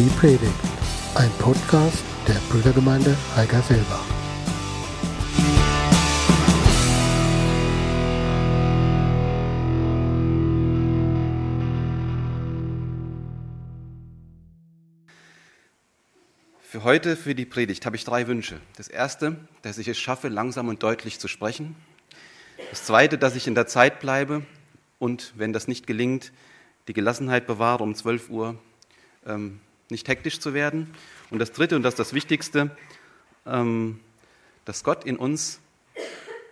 Die Predigt, ein Podcast der Brüdergemeinde Heigerselbach. Für heute, für die Predigt, habe ich drei Wünsche. Das erste, dass ich es schaffe, langsam und deutlich zu sprechen. Das zweite, dass ich in der Zeit bleibe und, wenn das nicht gelingt, die Gelassenheit bewahre, um 12 Uhr ähm, nicht hektisch zu werden. Und das dritte, und das ist das Wichtigste, ähm, dass Gott in uns,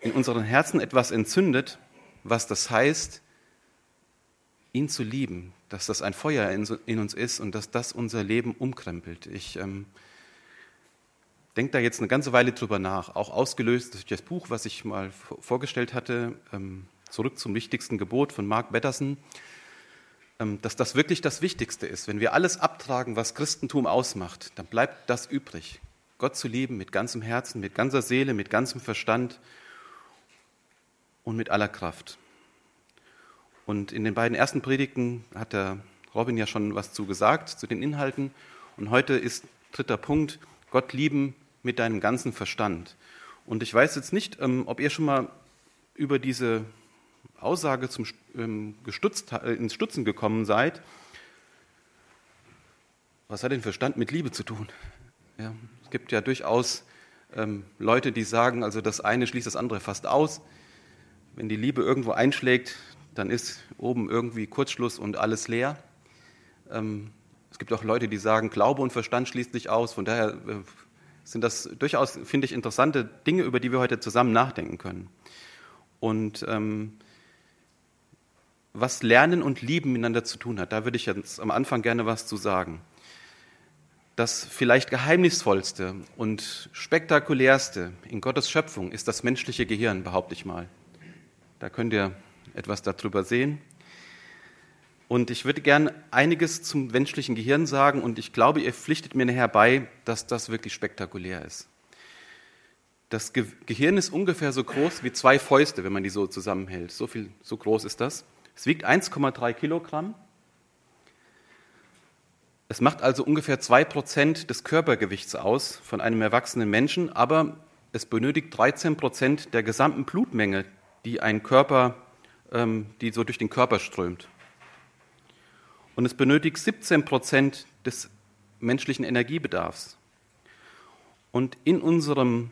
in unseren Herzen etwas entzündet, was das heißt, ihn zu lieben, dass das ein Feuer in, uns ist und dass das unser Leben umkrempelt. Ich ähm, denke da jetzt eine ganze Weile drüber nach, auch ausgelöst durch das Buch, was ich mal vorgestellt hatte, ähm, zurück zum wichtigsten Gebot von Mark Betterson, ähm, dass das wirklich das Wichtigste ist. Wenn wir alles abtragen, was Christentum ausmacht, dann bleibt das übrig. Gott zu lieben mit ganzem Herzen, mit ganzer Seele, mit ganzem Verstand und mit aller Kraft. Und in den beiden ersten Predigten hat der Robin ja schon was zu gesagt, zu den Inhalten. Und heute ist dritter Punkt, Gott lieben mit deinem ganzen Verstand. Und ich weiß jetzt nicht, ähm, ob ihr schon mal über diese Aussage zum, ähm, gestutzt, äh, ins Stutzen gekommen seid. Was hat denn Verstand mit Liebe zu tun? Ja, es gibt ja durchaus ähm, Leute, die sagen, also das eine schließt das andere fast aus. Wenn die Liebe irgendwo einschlägt, dann ist oben irgendwie Kurzschluss und alles leer. Ähm, es gibt auch Leute, die sagen, Glaube und Verstand schließt sich aus. Von daher äh, sind das durchaus, finde ich, interessante Dinge, über die wir heute zusammen nachdenken können. Und ähm, was Lernen und Lieben miteinander zu tun hat, da würde ich jetzt am Anfang gerne was zu sagen. Das vielleicht geheimnisvollste und spektakulärste in Gottes Schöpfung ist das menschliche Gehirn, behaupte ich mal. Da könnt ihr etwas darüber sehen. Und ich würde gern einiges zum menschlichen Gehirn sagen und ich glaube, ihr pflichtet mir nachher bei, dass das wirklich spektakulär ist. Das Ge Gehirn ist ungefähr so groß wie zwei Fäuste, wenn man die so zusammenhält. So viel, so groß ist das. Es wiegt 1,3 Kilogramm. Es macht also ungefähr zwei Prozent des Körpergewichts aus von einem erwachsenen Menschen, aber es benötigt 13 Prozent der gesamten Blutmenge, die ein Körper, ähm, die so durch den Körper strömt. Und es benötigt 17 Prozent des menschlichen Energiebedarfs. Und in unserem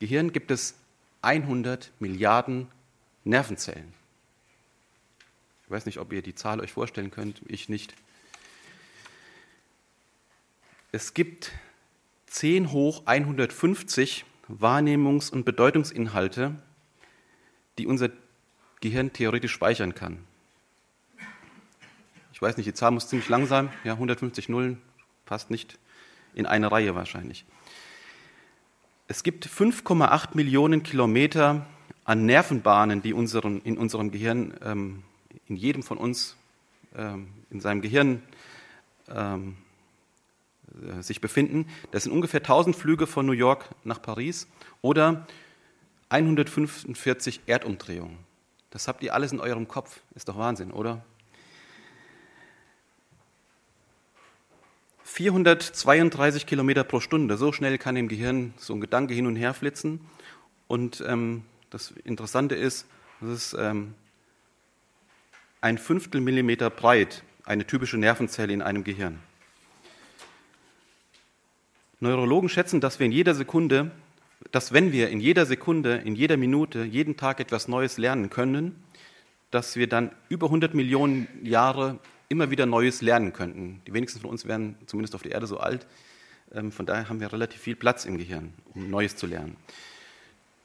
Gehirn gibt es 100 Milliarden Nervenzellen. Ich weiß nicht, ob ihr die Zahl euch vorstellen könnt, ich nicht. Es gibt 10 hoch 150 Wahrnehmungs- und Bedeutungsinhalte, die unser Gehirn theoretisch speichern kann ich weiß nicht, die Zahl muss ziemlich lang sein, ja, 150 Nullen, passt nicht in eine Reihe wahrscheinlich. Es gibt 5,8 Millionen Kilometer an Nervenbahnen, die unseren, in unserem Gehirn, ähm, in jedem von uns, ähm, in seinem Gehirn ähm, äh, sich befinden. Das sind ungefähr 1000 Flüge von New York nach Paris oder 145 Erdumdrehungen. Das habt ihr alles in eurem Kopf. Ist doch Wahnsinn, oder? 432 Kilometer pro Stunde. So schnell kann im Gehirn so ein Gedanke hin und her flitzen. Und ähm, das Interessante ist, das ist ähm, ein Fünftel Millimeter breit, eine typische Nervenzelle in einem Gehirn. Neurologen schätzen, dass wir in jeder Sekunde, dass wenn wir in jeder Sekunde, in jeder Minute, jeden Tag etwas Neues lernen können, dass wir dann über 100 Millionen Jahre immer wieder Neues lernen könnten. Die wenigsten von uns werden zumindest auf der Erde so alt. Ähm, von daher haben wir relativ viel Platz im Gehirn, um Neues zu lernen.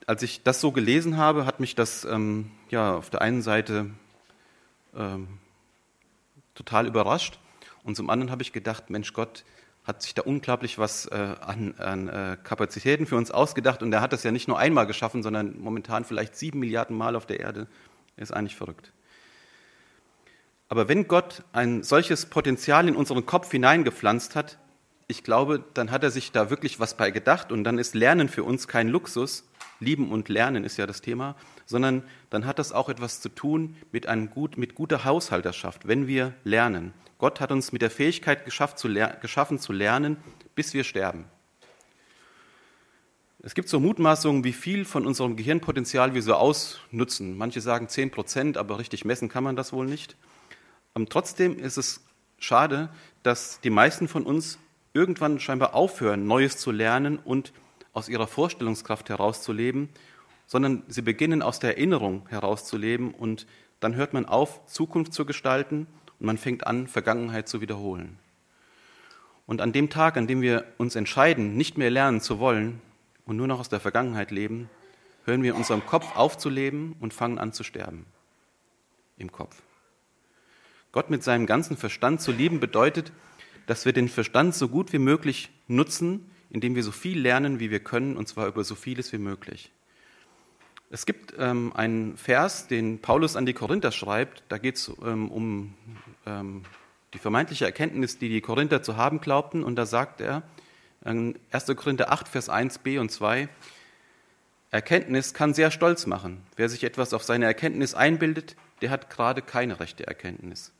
Als ich das so gelesen habe, hat mich das ähm, ja, auf der einen Seite ähm, total überrascht und zum anderen habe ich gedacht, Mensch Gott hat sich da unglaublich was äh, an, an äh, Kapazitäten für uns ausgedacht und er hat das ja nicht nur einmal geschaffen, sondern momentan vielleicht sieben Milliarden Mal auf der Erde. Ist eigentlich verrückt. Aber wenn Gott ein solches Potenzial in unseren Kopf hineingepflanzt hat, ich glaube, dann hat er sich da wirklich was bei gedacht und dann ist Lernen für uns kein Luxus. Lieben und Lernen ist ja das Thema, sondern dann hat das auch etwas zu tun mit, einem gut, mit guter Haushalterschaft, wenn wir lernen. Gott hat uns mit der Fähigkeit geschafft, zu geschaffen zu lernen, bis wir sterben. Es gibt so Mutmaßungen, wie viel von unserem Gehirnpotenzial wir so ausnutzen. Manche sagen 10 Prozent, aber richtig messen kann man das wohl nicht. Und ähm, trotzdem ist es schade, dass die meisten von uns irgendwann scheinbar aufhören, Neues zu lernen und aus ihrer Vorstellungskraft herauszuleben, sondern sie beginnen aus der Erinnerung herauszuleben und dann hört man auf, Zukunft zu gestalten und man fängt an, Vergangenheit zu wiederholen. Und an dem Tag, an dem wir uns entscheiden, nicht mehr lernen zu wollen, und nur noch aus der Vergangenheit leben, hören wir unserem Kopf aufzuleben und fangen an zu sterben. Im Kopf. Gott mit seinem ganzen Verstand zu lieben bedeutet, dass wir den Verstand so gut wie möglich nutzen, indem wir so viel lernen, wie wir können, und zwar über so vieles wie möglich. Es gibt ähm, einen Vers, den Paulus an die Korinther schreibt, da geht es ähm, um ähm, die vermeintliche Erkenntnis, die die Korinther zu haben glaubten, und da sagt er, 1. Korinther 8, Vers 1b und 2. Erkenntnis kann sehr stolz machen. Wer sich etwas auf seine Erkenntnis einbildet, der hat gerade keine rechte Erkenntnis.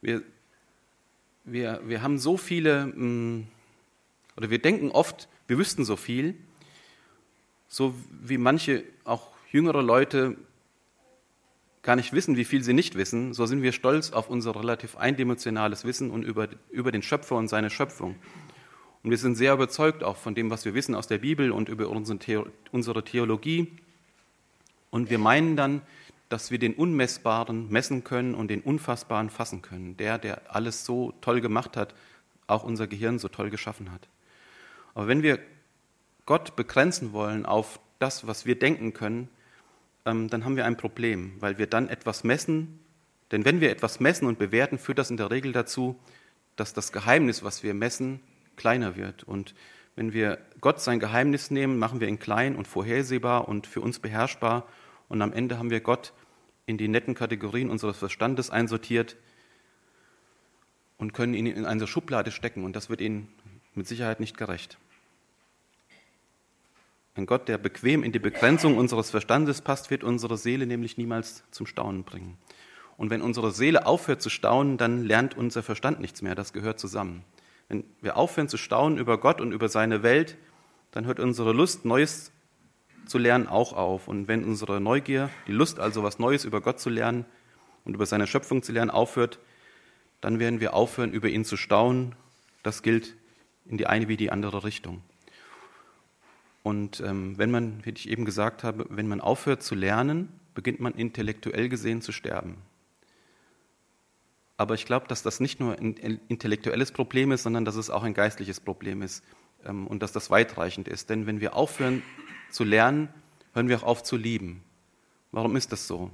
Wir, wir, wir haben so viele, mm, oder wir denken oft, wir wüssten so viel, so wie manche auch jüngere Leute gar nicht wissen, wie viel sie nicht wissen, so sind wir stolz auf unser relativ eindimensionales Wissen und über, über den Schöpfer und seine Schöpfung. Und wir sind sehr überzeugt auch von dem, was wir wissen aus der Bibel und über unsere Theologie. Und wir meinen dann, dass wir den Unmessbaren messen können und den Unfassbaren fassen können. Der, der alles so toll gemacht hat, auch unser Gehirn so toll geschaffen hat. Aber wenn wir Gott begrenzen wollen auf das, was wir denken können, dann haben wir ein Problem, weil wir dann etwas messen. Denn wenn wir etwas messen und bewerten, führt das in der Regel dazu, dass das Geheimnis, was wir messen, kleiner wird. Und wenn wir Gott sein Geheimnis nehmen, machen wir ihn klein und vorhersehbar und für uns beherrschbar. Und am Ende haben wir Gott in die netten Kategorien unseres Verstandes einsortiert und können ihn in eine Schublade stecken. Und das wird ihnen mit Sicherheit nicht gerecht. Ein Gott, der bequem in die Begrenzung unseres Verstandes passt, wird unsere Seele nämlich niemals zum Staunen bringen. Und wenn unsere Seele aufhört zu staunen, dann lernt unser Verstand nichts mehr. Das gehört zusammen. Wenn wir aufhören zu staunen über Gott und über seine Welt, dann hört unsere Lust, Neues zu lernen, auch auf. Und wenn unsere Neugier, die Lust also, was Neues über Gott zu lernen und über seine Schöpfung zu lernen, aufhört, dann werden wir aufhören, über ihn zu staunen. Das gilt in die eine wie die andere Richtung. Und ähm, wenn man, wie ich eben gesagt habe, wenn man aufhört zu lernen, beginnt man intellektuell gesehen zu sterben. Aber ich glaube, dass das nicht nur ein intellektuelles Problem ist, sondern dass es auch ein geistliches Problem ist ähm, und dass das weitreichend ist. Denn wenn wir aufhören zu lernen, hören wir auch auf zu lieben. Warum ist das so?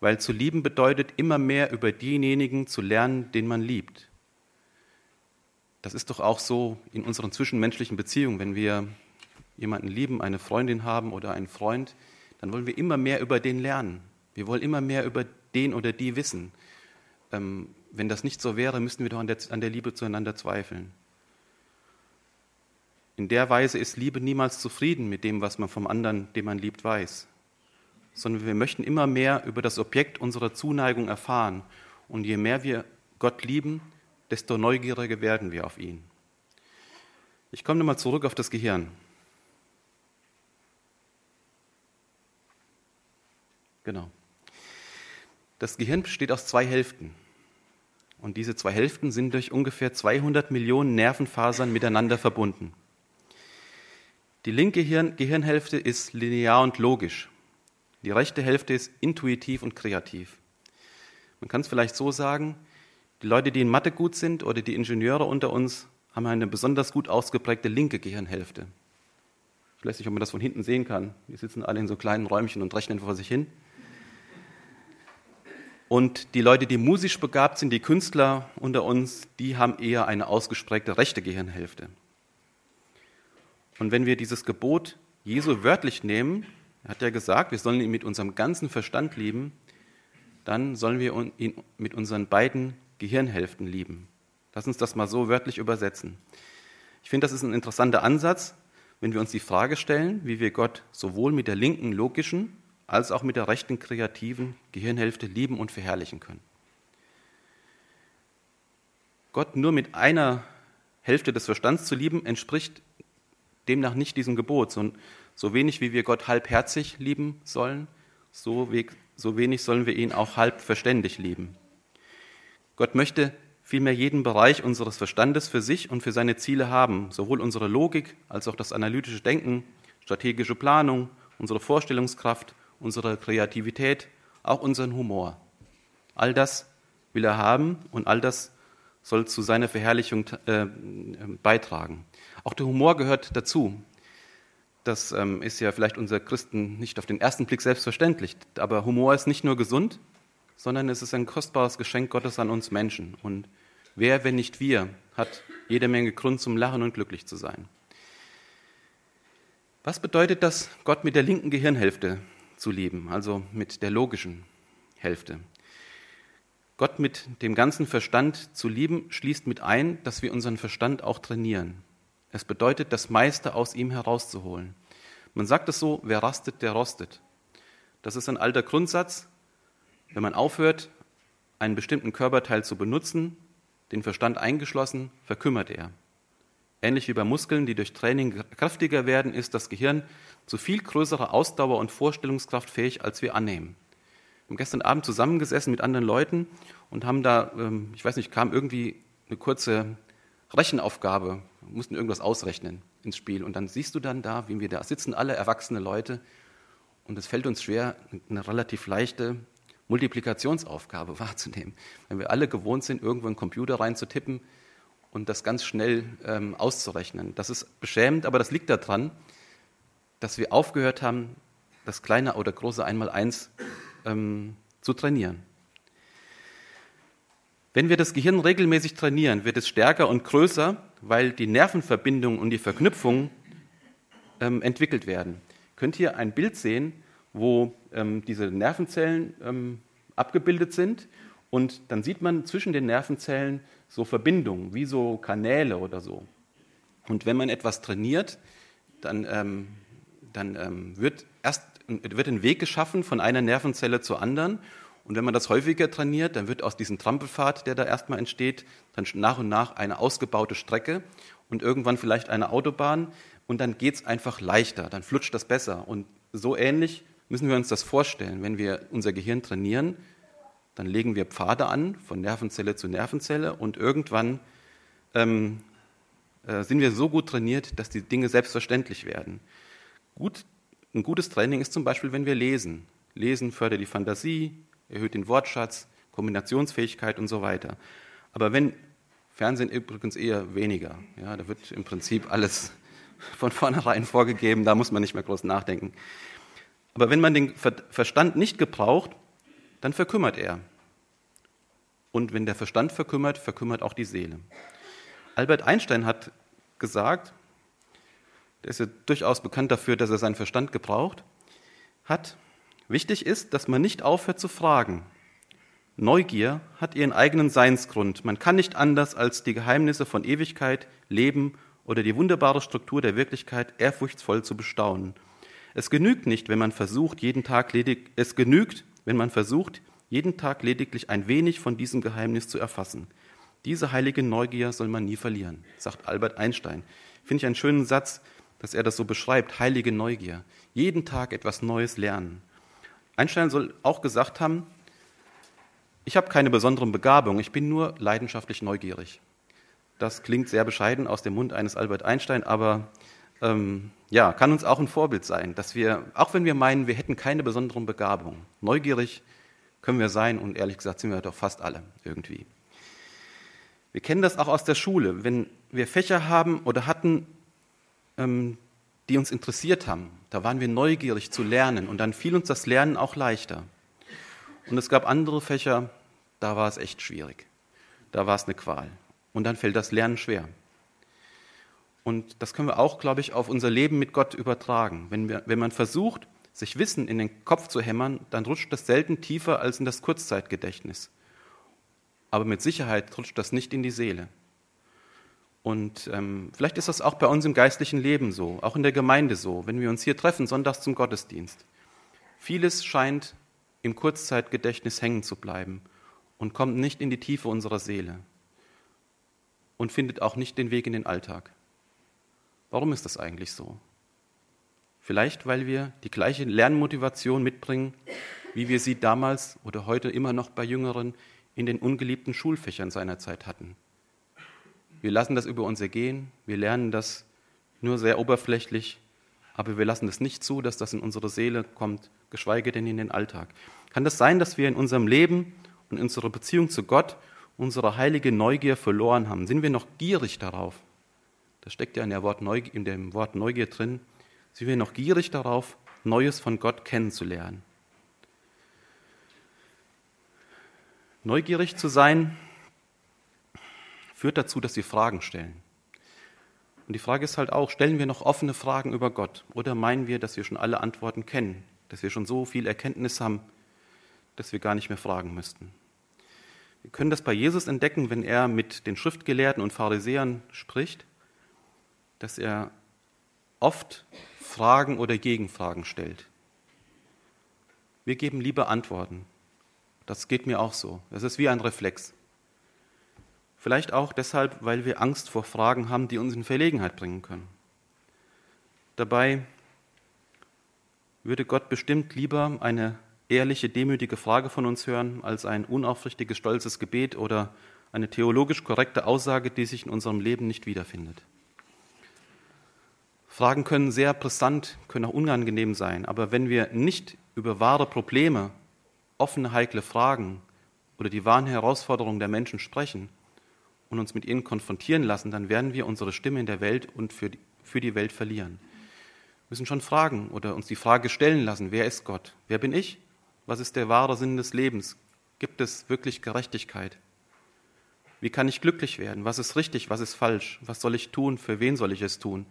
Weil zu lieben bedeutet, immer mehr über denjenigen zu lernen, den man liebt. Das ist doch auch so in unseren zwischenmenschlichen Beziehungen. Wenn wir jemanden lieben, eine Freundin haben oder einen Freund, dann wollen wir immer mehr über den lernen. Wir wollen immer mehr über den oder die wissen ähm, wenn das nicht so wäre, müssten wir doch an der, an der Liebe zueinander zweifeln. In der Weise ist Liebe niemals zufrieden mit dem, was man vom anderen, den man liebt, weiß, sondern wir möchten immer mehr über das Objekt unserer Zuneigung erfahren. Und je mehr wir Gott lieben, desto neugieriger werden wir auf ihn. Ich komme nochmal zurück auf das Gehirn. Genau. Das Gehirn besteht aus zwei Hälften. Und diese zwei Hälften sind durch ungefähr 200 Millionen Nervenfasern miteinander verbunden. Die linke Hirn Gehirnhälfte ist linear und logisch. Die rechte Hälfte ist intuitiv und kreativ. Man kann es vielleicht so sagen, die Leute, die in Mathe gut sind oder die Ingenieure unter uns, haben eine besonders gut ausgeprägte linke Gehirnhälfte. Ich weiß nicht, ob man das von hinten sehen kann. Wir sitzen alle in so kleinen Räumchen und rechnen vor sich hin. Und die Leute, die musisch begabt sind, die Künstler unter uns, die haben eher eine ausgesprägte rechte Gehirnhälfte. Und wenn wir dieses Gebot Jesu wörtlich nehmen, er hat ja gesagt, wir sollen ihn mit unserem ganzen Verstand lieben, dann sollen wir ihn mit unseren beiden Gehirnhälften lieben. Lass uns das mal so wörtlich übersetzen. Ich finde, das ist ein interessanter Ansatz, wenn wir uns die Frage stellen, wie wir Gott sowohl mit der linken logischen als auch mit der rechten kreativen Gehirnhälfte lieben und verherrlichen können. Gott nur mit einer Hälfte des Verstands zu lieben, entspricht demnach nicht diesem Gebot. So, so wenig wie wir Gott halbherzig lieben sollen, so, so wenig sollen wir ihn auch halb verständig lieben. Gott möchte vielmehr jeden Bereich unseres Verstandes für sich und für seine Ziele haben, sowohl unsere Logik als auch das analytische Denken, strategische Planung, unsere Vorstellungskraft, unsere Kreativität, auch unseren Humor. All das will er haben und all das soll zu seiner Verherrlichung äh, beitragen. Auch der Humor gehört dazu. Das ähm, ist ja vielleicht unser Christen nicht auf den ersten Blick selbstverständlich, aber Humor ist nicht nur gesund, sondern es ist ein kostbares Geschenk Gottes an uns Menschen. Und wer, wenn nicht wir, hat jede Menge Grund zum Lachen und glücklich zu sein. Was bedeutet das, Gott mit der linken Gehirnhälfte zu lieben, also mit der logischen Hälfte? Gott mit dem ganzen Verstand zu lieben, schließt mit ein, dass wir unseren Verstand auch trainieren. Es bedeutet, das meiste aus ihm herauszuholen. Man sagt es so, wer rastet, der rostet. Das ist ein alter Grundsatz. Wenn man aufhört, einen bestimmten Körperteil zu benutzen, den Verstand eingeschlossen, verkümmert er. Ähnlich wie bei Muskeln, die durch Training kräftiger werden, ist das Gehirn zu viel größerer Ausdauer und Vorstellungskraft fähig, als wir annehmen. Wir haben gestern Abend zusammengesessen mit anderen Leuten und haben da, ähm, ich weiß nicht, kam irgendwie eine kurze Rechenaufgabe, mussten irgendwas ausrechnen ins Spiel. Und dann siehst du dann da, wie wir da sitzen, alle erwachsene Leute. Und es fällt uns schwer, eine relativ leichte Multiplikationsaufgabe wahrzunehmen. Wenn wir alle gewohnt sind, irgendwo in den Computer reinzutippen und das ganz schnell ähm, auszurechnen. Das ist beschämend, aber das liegt daran, dass wir aufgehört haben, das kleine oder große Einmaleins ähm, zu trainieren. Wenn wir das Gehirn regelmäßig trainieren, wird es stärker und größer, weil die Nervenverbindungen und die Verknüpfungen ähm, entwickelt werden. Ihr könnt hier ein Bild sehen, wo ähm, diese Nervenzellen ähm, abgebildet sind und dann sieht man zwischen den Nervenzellen so Verbindungen, wie so Kanäle oder so. Und wenn man etwas trainiert, dann, ähm, dann ähm, wird erst wird ein Weg geschaffen von einer Nervenzelle zur anderen. Und wenn man das häufiger trainiert, dann wird aus diesem Trampelpfad, der da erstmal entsteht, dann nach und nach eine ausgebaute Strecke und irgendwann vielleicht eine Autobahn. Und dann geht es einfach leichter, dann flutscht das besser. Und so ähnlich müssen wir uns das vorstellen. Wenn wir unser Gehirn trainieren, dann legen wir Pfade an, von Nervenzelle zu Nervenzelle, und irgendwann ähm, äh, sind wir so gut trainiert, dass die Dinge selbstverständlich werden. Gut, ein gutes Training ist zum Beispiel, wenn wir lesen. Lesen fördert die Fantasie, erhöht den Wortschatz, Kombinationsfähigkeit und so weiter. Aber wenn Fernsehen übrigens eher weniger, ja, da wird im Prinzip alles von vornherein vorgegeben, da muss man nicht mehr groß nachdenken. Aber wenn man den Verstand nicht gebraucht, dann verkümmert er. Und wenn der Verstand verkümmert, verkümmert auch die Seele. Albert Einstein hat gesagt, der ist ja durchaus bekannt dafür, dass er seinen Verstand gebraucht hat. Wichtig ist, dass man nicht aufhört zu fragen. Neugier hat ihren eigenen Seinsgrund. Man kann nicht anders, als die Geheimnisse von Ewigkeit, Leben oder die wunderbare Struktur der Wirklichkeit ehrfurchtsvoll zu bestaunen. Es genügt nicht, wenn man versucht, jeden Tag ledig, es genügt, wenn man versucht, jeden Tag lediglich ein wenig von diesem Geheimnis zu erfassen. Diese heilige Neugier soll man nie verlieren, sagt Albert Einstein. Finde ich einen schönen Satz, dass er das so beschreibt, heilige Neugier. Jeden Tag etwas Neues lernen. Einstein soll auch gesagt haben, ich habe keine besonderen Begabungen, ich bin nur leidenschaftlich neugierig. Das klingt sehr bescheiden aus dem Mund eines Albert Einstein, aber ähm, ja, kann uns auch ein Vorbild sein, dass wir, auch wenn wir meinen, wir hätten keine besonderen Begabungen, neugierig können wir sein und ehrlich gesagt sind wir doch fast alle irgendwie. Wir kennen das auch aus der Schule, wenn wir Fächer haben oder hatten, ähm, die uns interessiert haben, da waren wir neugierig zu lernen und dann fiel uns das Lernen auch leichter. Und es gab andere Fächer, da war es echt schwierig. Da war es eine Qual. Und dann fällt das Lernen schwer. Und das können wir auch, glaube ich, auf unser Leben mit Gott übertragen. Wenn, wir, wenn man versucht, sich Wissen in den Kopf zu hämmern, dann rutscht das selten tiefer als in das Kurzzeitgedächtnis. Aber mit Sicherheit rutscht das nicht in die Seele. Und ähm, vielleicht ist das auch bei uns im geistlichen Leben so, auch in der Gemeinde so, wenn wir uns hier treffen, sonntags zum Gottesdienst. Vieles scheint im Kurzzeitgedächtnis hängen zu bleiben und kommt nicht in die Tiefe unserer Seele und findet auch nicht den Weg in den Alltag. Warum ist das eigentlich so? Vielleicht, weil wir die gleiche Lernmotivation mitbringen, wie wir sie damals oder heute immer noch bei Jüngeren in den ungeliebten Schulfächern seiner Zeit hatten. Wir lassen das über uns ergehen, wir lernen das nur sehr oberflächlich, aber wir lassen es nicht zu, dass das in unsere Seele kommt, geschweige denn in den Alltag. Kann das sein, dass wir in unserem Leben und in unserer Beziehung zu Gott unsere heilige Neugier verloren haben? Sind wir noch gierig darauf? Das steckt ja in, Wort Neugier, in dem Wort Neugier drin. Sind wir noch gierig darauf, Neues von Gott kennenzulernen? Neugierig zu sein führt dazu, dass wir Fragen stellen. Und die Frage ist halt auch, stellen wir noch offene Fragen über Gott oder meinen wir, dass wir schon alle Antworten kennen, dass wir schon so viel Erkenntnis haben, dass wir gar nicht mehr fragen müssten? Wir können das bei Jesus entdecken, wenn er mit den Schriftgelehrten und Pharisäern spricht, dass er oft Fragen oder Gegenfragen stellt. Wir geben lieber Antworten. Das geht mir auch so. Das ist wie ein Reflex. Vielleicht auch deshalb, weil wir Angst vor Fragen haben, die uns in Verlegenheit bringen können. Dabei würde Gott bestimmt lieber eine ehrliche, demütige Frage von uns hören, als ein unaufrichtiges, stolzes Gebet oder eine theologisch korrekte Aussage, die sich in unserem Leben nicht wiederfindet. Fragen können sehr brisant, können auch unangenehm sein, aber wenn wir nicht über wahre Probleme, offene, heikle Fragen oder die wahren Herausforderungen der Menschen sprechen, und uns mit ihnen konfrontieren lassen, dann werden wir unsere Stimme in der Welt und für die, für die Welt verlieren. Wir müssen schon fragen oder uns die Frage stellen lassen, wer ist Gott? Wer bin ich? Was ist der wahre Sinn des Lebens? Gibt es wirklich Gerechtigkeit? Wie kann ich glücklich werden? Was ist richtig? Was ist falsch? Was soll ich tun? Für wen soll ich es tun?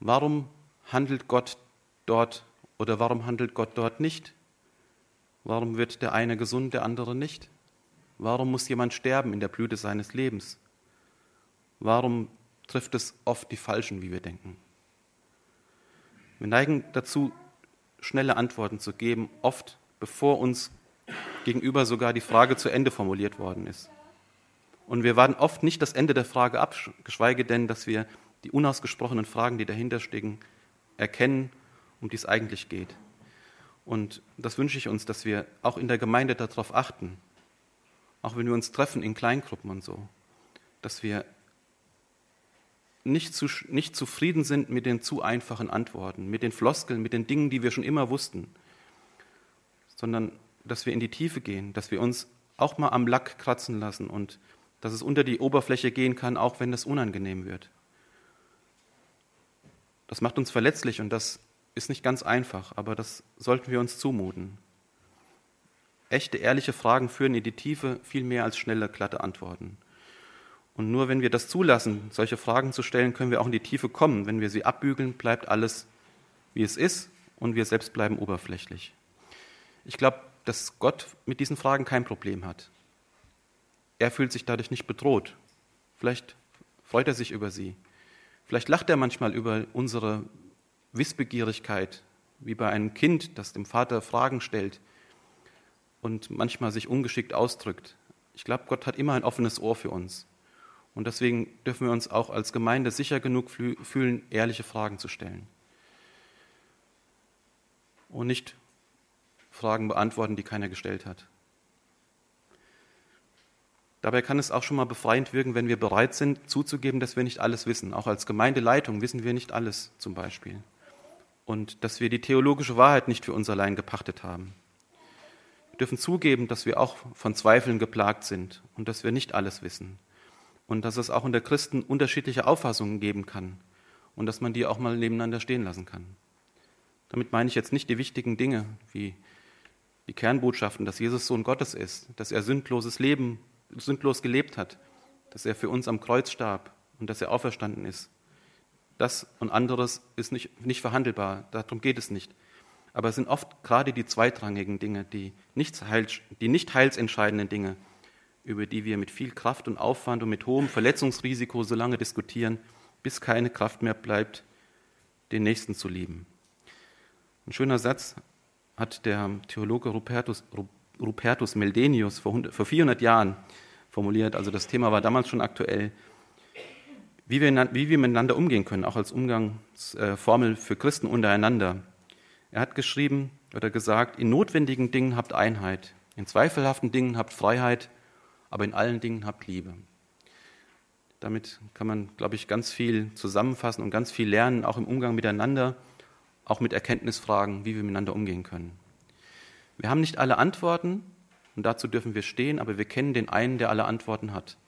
Warum handelt Gott dort oder warum handelt Gott dort nicht? Warum wird der eine gesund, der andere nicht? Warum muss jemand sterben in der Blüte seines Lebens? Warum trifft es oft die Falschen, wie wir denken? Wir neigen dazu, schnelle Antworten zu geben, oft bevor uns gegenüber sogar die Frage zu Ende formuliert worden ist. Und wir warten oft nicht das Ende der Frage ab, geschweige denn, dass wir die unausgesprochenen Fragen, die dahinter stecken, erkennen, um die es eigentlich geht. Und das wünsche ich uns, dass wir auch in der Gemeinde darauf achten, auch wenn wir uns treffen in Kleingruppen und so, dass wir nicht, zu, nicht zufrieden sind mit den zu einfachen Antworten, mit den Floskeln, mit den Dingen, die wir schon immer wussten, sondern dass wir in die Tiefe gehen, dass wir uns auch mal am Lack kratzen lassen und dass es unter die Oberfläche gehen kann, auch wenn es unangenehm wird. Das macht uns verletzlich und das ist nicht ganz einfach, aber das sollten wir uns zumuten. Echte, ehrliche Fragen führen in die Tiefe viel mehr als schnelle, glatte Antworten. Und nur wenn wir das zulassen, solche Fragen zu stellen, können wir auch in die Tiefe kommen. Wenn wir sie abbügeln, bleibt alles, wie es ist, und wir selbst bleiben oberflächlich. Ich glaube, dass Gott mit diesen Fragen kein Problem hat. Er fühlt sich dadurch nicht bedroht. Vielleicht freut er sich über sie. Vielleicht lacht er manchmal über unsere Wissbegierigkeit, wie bei einem Kind, das dem Vater Fragen stellt, und manchmal sich ungeschickt ausdrückt. Ich glaube, Gott hat immer ein offenes Ohr für uns. Und deswegen dürfen wir uns auch als Gemeinde sicher genug fühlen, ehrliche Fragen zu stellen. Und nicht Fragen beantworten, die keiner gestellt hat. Dabei kann es auch schon mal befreiend wirken, wenn wir bereit sind, zuzugeben, dass wir nicht alles wissen. Auch als Gemeindeleitung wissen wir nicht alles zum Beispiel. Und dass wir die theologische Wahrheit nicht für uns allein gepachtet haben dürfen zugeben, dass wir auch von Zweifeln geplagt sind und dass wir nicht alles wissen. Und dass es auch unter Christen unterschiedliche Auffassungen geben kann und dass man die auch mal nebeneinander stehen lassen kann. Damit meine ich jetzt nicht die wichtigen Dinge wie die Kernbotschaften, dass Jesus Sohn Gottes ist, dass er sündloses Leben, sündlos gelebt hat, dass er für uns am Kreuz starb und dass er auferstanden ist. Das und anderes ist nicht, nicht verhandelbar, darum geht es nicht. Aber es sind oft gerade die zweitrangigen Dinge, die nicht, heils, die nicht heilsentscheidenden Dinge, über die wir mit viel Kraft und Aufwand und mit hohem Verletzungsrisiko so lange diskutieren, bis keine Kraft mehr bleibt, den Nächsten zu lieben. Ein schöner Satz hat der Theologe Rupertus, Rupertus Meldenius vor, vor 400 Jahren formuliert. Also das Thema war damals schon aktuell. Wie wir, wie wir miteinander umgehen können, auch als Umgangsformel für Christen untereinander. Er hat geschrieben oder gesagt, in notwendigen Dingen habt Einheit, in zweifelhaften Dingen habt Freiheit, aber in allen Dingen habt Liebe. Damit kann man, glaube ich, ganz viel zusammenfassen und ganz viel lernen, auch im Umgang miteinander, auch mit Erkenntnisfragen, wie wir miteinander umgehen können. Wir haben nicht alle Antworten und dazu dürfen wir stehen, aber wir kennen den einen, der alle Antworten hat.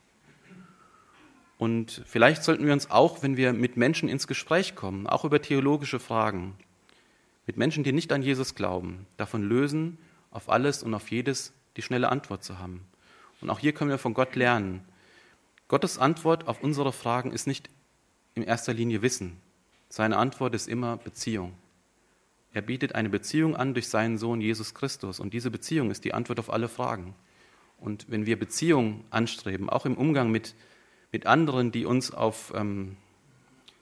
Und vielleicht sollten wir uns auch, wenn wir mit Menschen ins Gespräch kommen, auch über theologische Fragen, mit Menschen, die nicht an Jesus glauben, davon lösen, auf alles und auf jedes die schnelle Antwort zu haben. Und auch hier können wir von Gott lernen. Gottes Antwort auf unsere Fragen ist nicht in erster Linie Wissen. Seine Antwort ist immer Beziehung. Er bietet eine Beziehung an durch seinen Sohn Jesus Christus. Und diese Beziehung ist die Antwort auf alle Fragen. Und wenn wir Beziehung anstreben, auch im Umgang mit, mit anderen, die uns auf ähm,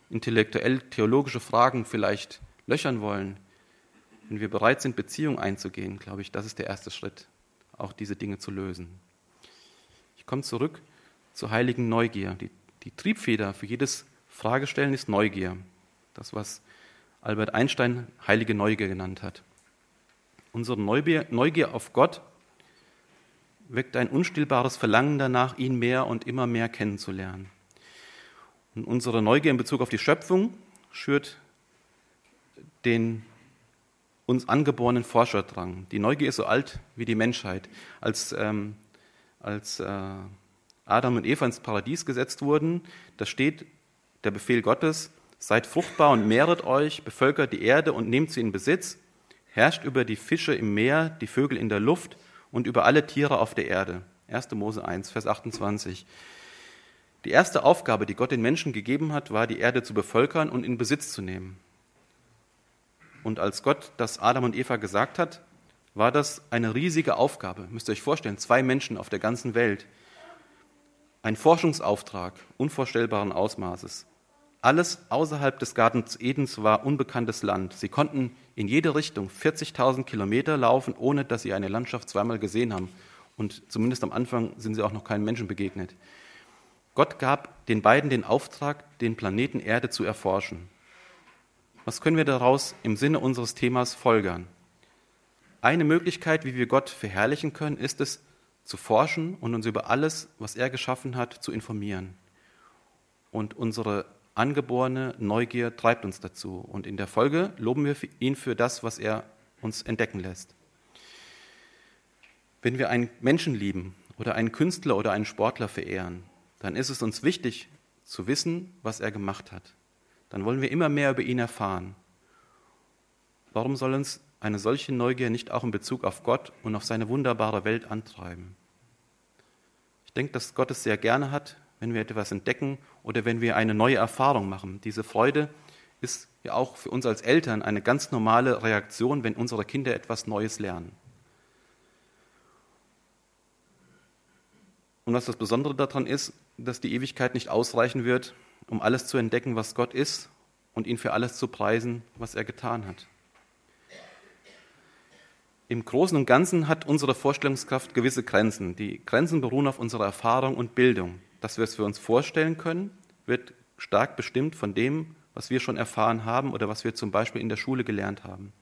intellektuell-theologische Fragen vielleicht löchern wollen, wenn wir bereit sind, Beziehung einzugehen, glaube ich, das ist der erste Schritt, auch diese Dinge zu lösen. Ich komme zurück zur heiligen Neugier. Die, die Triebfeder für jedes Fragestellen ist Neugier. Das, was Albert Einstein heilige Neugier genannt hat. Unsere Neugier, auf Gott weckt ein unstillbares Verlangen danach, ihn mehr und immer mehr kennenzulernen. Und unsere Neugier in Bezug auf die Schöpfung schürt den uns angeborenen Forscherdrang. Die Neugier ist so alt wie die Menschheit. Als, ähm, als äh, Adam und Eva ins Paradies gesetzt wurden, da steht der Befehl Gottes, seid fruchtbar und mehret euch, bevölkert die Erde und nehmt sie in Besitz, herrscht über die Fische im Meer, die Vögel in der Luft und über alle Tiere auf der Erde. 1. Mose 1, Vers 28. Die erste Aufgabe, die Gott den Menschen gegeben hat, war, die Erde zu bevölkern und in Besitz zu nehmen. Und als Gott das Adam und Eva gesagt hat, war das eine riesige Aufgabe. Müsst ihr euch vorstellen, zwei Menschen auf der ganzen Welt. Ein Forschungsauftrag unvorstellbaren Ausmaßes. Alles außerhalb des Gartens Edens war unbekanntes Land. Sie konnten in jede Richtung 40.000 Kilometer laufen, ohne dass sie eine Landschaft zweimal gesehen haben. Und zumindest am Anfang sind sie auch noch keinem Menschen begegnet. Gott gab den beiden den Auftrag, den Planeten Erde zu erforschen. Was können wir daraus im Sinne unseres Themas folgern? Eine Möglichkeit, wie wir Gott verherrlichen können, ist es, zu forschen und uns über alles, was er geschaffen hat, zu informieren. Und unsere angeborene Neugier treibt uns dazu. Und in der Folge loben wir ihn für das, was er uns entdecken lässt. Wenn wir einen Menschen lieben oder einen Künstler oder einen Sportler verehren, dann ist es uns wichtig zu wissen, was er gemacht hat dann wollen wir immer mehr über ihn erfahren. Warum soll uns eine solche Neugier nicht auch in Bezug auf Gott und auf seine wunderbare Welt antreiben? Ich denke, dass Gott es sehr gerne hat, wenn wir etwas entdecken oder wenn wir eine neue Erfahrung machen. Diese Freude ist ja auch für uns als Eltern eine ganz normale Reaktion, wenn unsere Kinder etwas Neues lernen. Und was das Besondere daran ist, dass die Ewigkeit nicht ausreichen wird, um alles zu entdecken, was Gott ist und ihn für alles zu preisen, was er getan hat. Im Großen und Ganzen hat unsere Vorstellungskraft gewisse Grenzen. Die Grenzen beruhen auf unserer Erfahrung und Bildung. Dass wir es für uns vorstellen können, wird stark bestimmt von dem, was wir schon erfahren haben oder was wir zum Beispiel in der Schule gelernt haben.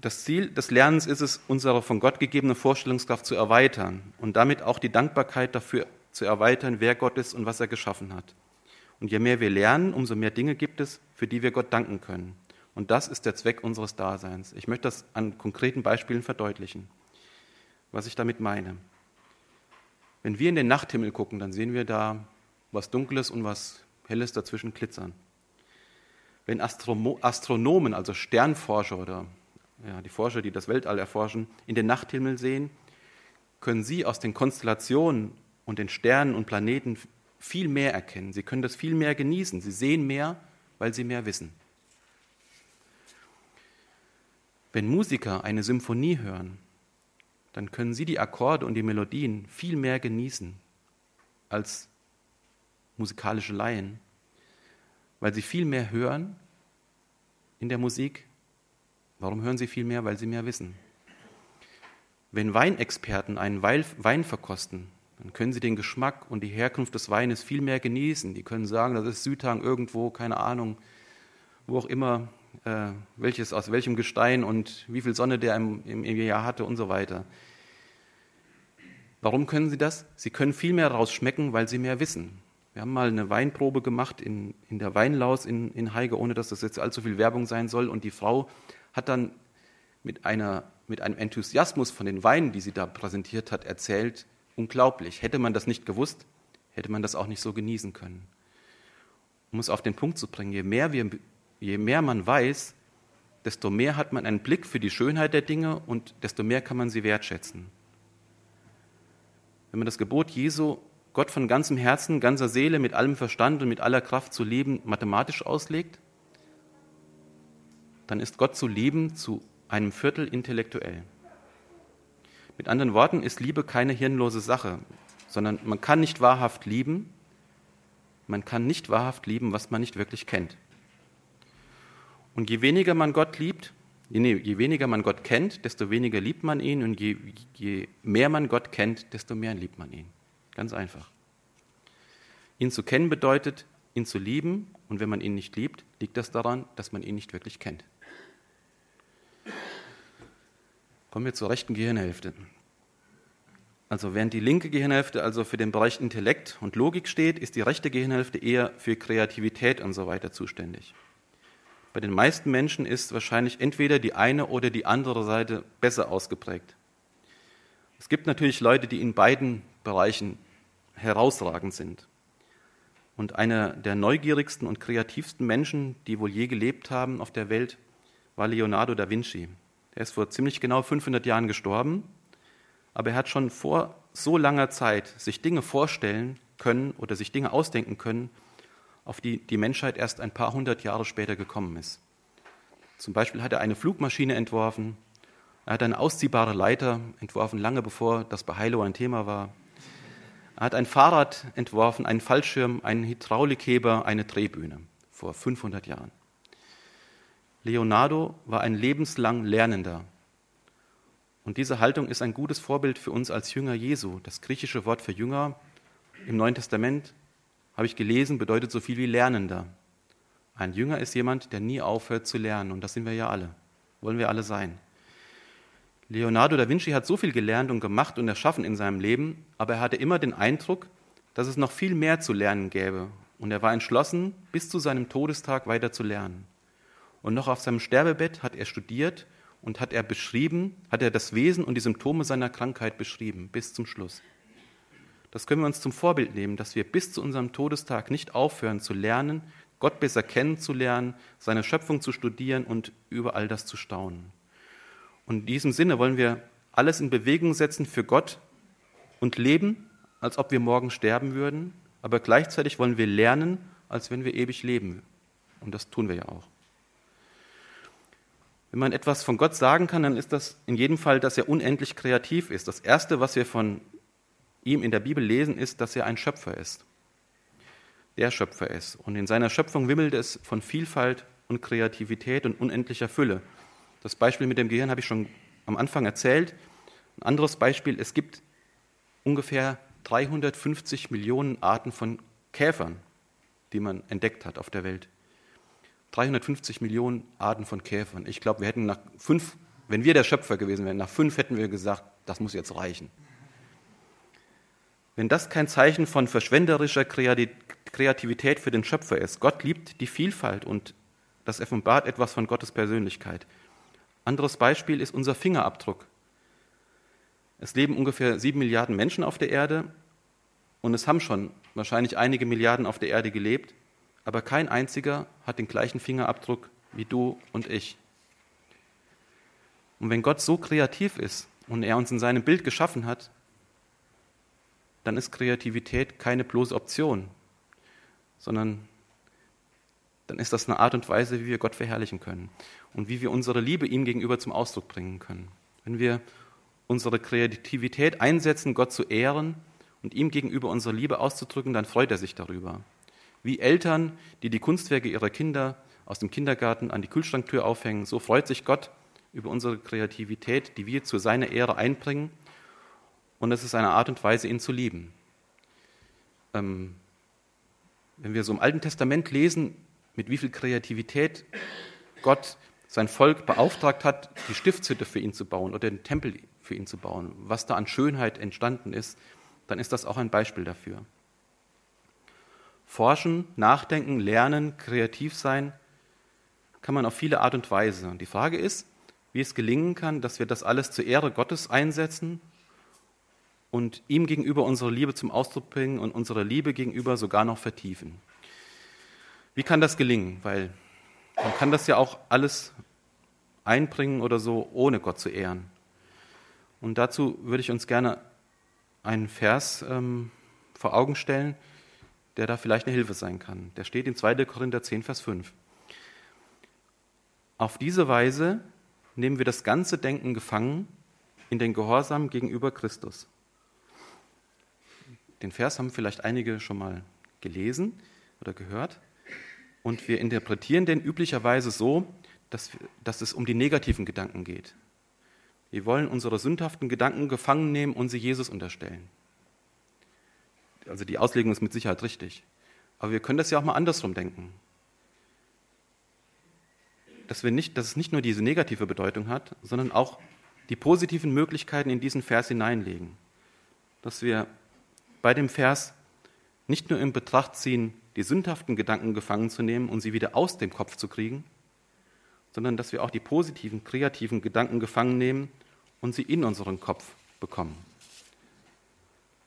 Das Ziel des Lernens ist es, unsere von Gott gegebene Vorstellungskraft zu erweitern und damit auch die Dankbarkeit dafür zu erweitern, wer Gott ist und was er geschaffen hat. Und je mehr wir lernen, umso mehr Dinge gibt es, für die wir Gott danken können. Und das ist der Zweck unseres Daseins. Ich möchte das an konkreten Beispielen verdeutlichen, was ich damit meine. Wenn wir in den Nachthimmel gucken, dann sehen wir da was Dunkles und was Helles dazwischen glitzern. Wenn Astronomen, also Sternforscher oder ja, die Forscher, die das Weltall erforschen, in den Nachthimmel sehen, können sie aus den Konstellationen und den Sternen und Planeten viel mehr erkennen. Sie können das viel mehr genießen. Sie sehen mehr, weil sie mehr wissen. Wenn Musiker eine Symphonie hören, dann können sie die Akkorde und die Melodien viel mehr genießen als musikalische Laien, weil sie viel mehr hören in der Musik? Warum hören sie viel mehr? Weil sie mehr wissen. Wenn Weinexperten einen Wein verkosten, dann können sie den Geschmack und die Herkunft des Weines viel mehr genießen. Die können sagen, das ist Südhang irgendwo, keine Ahnung, wo auch immer, äh, welches, aus welchem Gestein und wie viel Sonne der im, im, im Jahr hatte und so weiter. Warum können sie das? Sie können viel mehr rausschmecken, weil sie mehr wissen. Wir haben mal eine Weinprobe gemacht in, in der Weinlaus in, in Heige, ohne dass das jetzt allzu viel Werbung sein soll. Und die Frau hat dann mit, einer, mit einem Enthusiasmus von den Weinen, die sie da präsentiert hat, erzählt, unglaublich. Hätte man das nicht gewusst, hätte man das auch nicht so genießen können. Um es auf den Punkt zu bringen, je mehr, wir, je mehr man weiß, desto mehr hat man einen Blick für die Schönheit der Dinge und desto mehr kann man sie wertschätzen. Wenn man das Gebot Jesu, Gott von ganzem Herzen, ganzer Seele, mit allem Verstand und mit aller Kraft zu lieben, mathematisch auslegt, dann ist Gott zu lieben zu einem Viertel intellektuell. Mit anderen Worten ist Liebe keine hirnlose Sache, sondern man kann nicht wahrhaft lieben, man kann nicht wahrhaft lieben, was man nicht wirklich kennt. Und je weniger man Gott liebt, je, je weniger man Gott kennt, desto weniger liebt man ihn und je, je mehr man Gott kennt, desto mehr liebt man ihn. Ganz einfach. Ihn zu kennen bedeutet, ihn zu lieben und wenn man ihn nicht liebt, liegt das daran, dass man ihn nicht wirklich kennt. Kommen wir zur rechten Gehirnhälfte. Also während die linke Gehirnhälfte also für den Bereich Intellekt und Logik steht, ist die rechte Gehirnhälfte eher für Kreativität und so weiter zuständig. Bei den meisten Menschen ist wahrscheinlich entweder die eine oder die andere Seite besser ausgeprägt. Es gibt natürlich Leute, die in beiden Bereichen herausragend sind. Und einer der neugierigsten und kreativsten Menschen, die wohl je gelebt haben auf der Welt, war Leonardo da Vinci. Er ist vor ziemlich genau 500 Jahren gestorben, aber er hat schon vor so langer Zeit sich Dinge vorstellen können oder sich Dinge ausdenken können, auf die die Menschheit erst ein paar hundert Jahre später gekommen ist. Zum Beispiel hat er eine Flugmaschine entworfen, er hat eine ausziehbare Leiter entworfen, lange bevor das bei Heilo ein Thema war. Er hat ein Fahrrad entworfen, einen Fallschirm, einen Hydraulikheber, eine Drehbühne vor 500 Jahren. Leonardo war ein lebenslang Lernender. Und diese Haltung ist ein gutes Vorbild für uns als Jünger Jesu. Das griechische Wort für Jünger im Neuen Testament, habe ich gelesen, bedeutet so viel wie Lernender. Ein Jünger ist jemand, der nie aufhört zu lernen. Und das sind wir ja alle. Wollen wir alle sein. Leonardo da Vinci hat so viel gelernt und gemacht und erschaffen in seinem Leben, aber er hatte immer den Eindruck, dass es noch viel mehr zu lernen gäbe. Und er war entschlossen, bis zu seinem Todestag weiter zu lernen. Und noch auf seinem Sterbebett hat er studiert und hat er beschrieben, hat er das Wesen und die Symptome seiner Krankheit beschrieben, bis zum Schluss. Das können wir uns zum Vorbild nehmen, dass wir bis zu unserem Todestag nicht aufhören zu lernen, Gott besser kennenzulernen, seine Schöpfung zu studieren und über all das zu staunen. Und in diesem Sinne wollen wir alles in Bewegung setzen für Gott und leben, als ob wir morgen sterben würden, aber gleichzeitig wollen wir lernen, als wenn wir ewig leben. Und das tun wir ja auch. Wenn man etwas von Gott sagen kann, dann ist das in jedem Fall, dass er unendlich kreativ ist. Das Erste, was wir von ihm in der Bibel lesen, ist, dass er ein Schöpfer ist. Der Schöpfer ist. Und in seiner Schöpfung wimmelt es von Vielfalt und Kreativität und unendlicher Fülle. Das Beispiel mit dem Gehirn habe ich schon am Anfang erzählt. Ein anderes Beispiel, es gibt ungefähr 350 Millionen Arten von Käfern, die man entdeckt hat auf der Welt. 350 Millionen Arten von Käfern. Ich glaube, wir hätten nach fünf, wenn wir der Schöpfer gewesen wären, nach fünf hätten wir gesagt, das muss jetzt reichen. Wenn das kein Zeichen von verschwenderischer Kreativität für den Schöpfer ist, Gott liebt die Vielfalt und das offenbart etwas von Gottes Persönlichkeit. Anderes Beispiel ist unser Fingerabdruck. Es leben ungefähr sieben Milliarden Menschen auf der Erde und es haben schon wahrscheinlich einige Milliarden auf der Erde gelebt aber kein einziger hat den gleichen Fingerabdruck wie du und ich. Und wenn Gott so kreativ ist und er uns in seinem Bild geschaffen hat, dann ist Kreativität keine bloße Option, sondern dann ist das eine Art und Weise, wie wir Gott verherrlichen können und wie wir unsere Liebe ihm gegenüber zum Ausdruck bringen können. Wenn wir unsere Kreativität einsetzen, Gott zu ehren und ihm gegenüber unsere Liebe auszudrücken, dann freut er sich darüber wie Eltern, die die Kunstwerke ihrer Kinder aus dem Kindergarten an die Kühlschranktür aufhängen. So freut sich Gott über unsere Kreativität, die wir zu seiner Ehre einbringen. Und es ist eine Art und Weise, ihn zu lieben. Ähm, wenn wir so im Alten Testament lesen, mit wie viel Kreativität Gott sein Volk beauftragt hat, die Stiftshütte für ihn zu bauen oder den Tempel für ihn zu bauen, was da an Schönheit entstanden ist, dann ist das auch ein Beispiel dafür. Forschen, nachdenken, lernen, kreativ sein kann man auf viele Art und Weise. Und die Frage ist, wie es gelingen kann, dass wir das alles zur Ehre Gottes einsetzen und ihm gegenüber unsere Liebe zum Ausdruck bringen und unsere Liebe gegenüber sogar noch vertiefen. Wie kann das gelingen? Weil man kann das ja auch alles einbringen oder so, ohne Gott zu ehren. Und dazu würde ich uns gerne einen Vers ähm, vor Augen stellen, der da vielleicht eine Hilfe sein kann. Der steht in 2. Korinther 10, Vers 5. Auf diese Weise nehmen wir das ganze Denken gefangen in den Gehorsam gegenüber Christus. Den Vers haben vielleicht einige schon mal gelesen oder gehört. Und wir interpretieren den üblicherweise so, dass, dass es um die negativen Gedanken geht. Wir wollen unsere sündhaften Gedanken gefangen nehmen und sie Jesus unterstellen. Also die Auslegung ist mit Sicherheit richtig. Aber wir können das ja auch mal andersrum denken. Dass, wir nicht, dass es nicht nur diese negative Bedeutung hat, sondern auch die positiven Möglichkeiten in diesen Vers hineinlegen. Dass wir bei dem Vers nicht nur in Betracht ziehen, die sündhaften Gedanken gefangen zu nehmen und sie wieder aus dem Kopf zu kriegen, sondern dass wir auch die positiven, kreativen Gedanken gefangen nehmen und sie in unseren Kopf bekommen.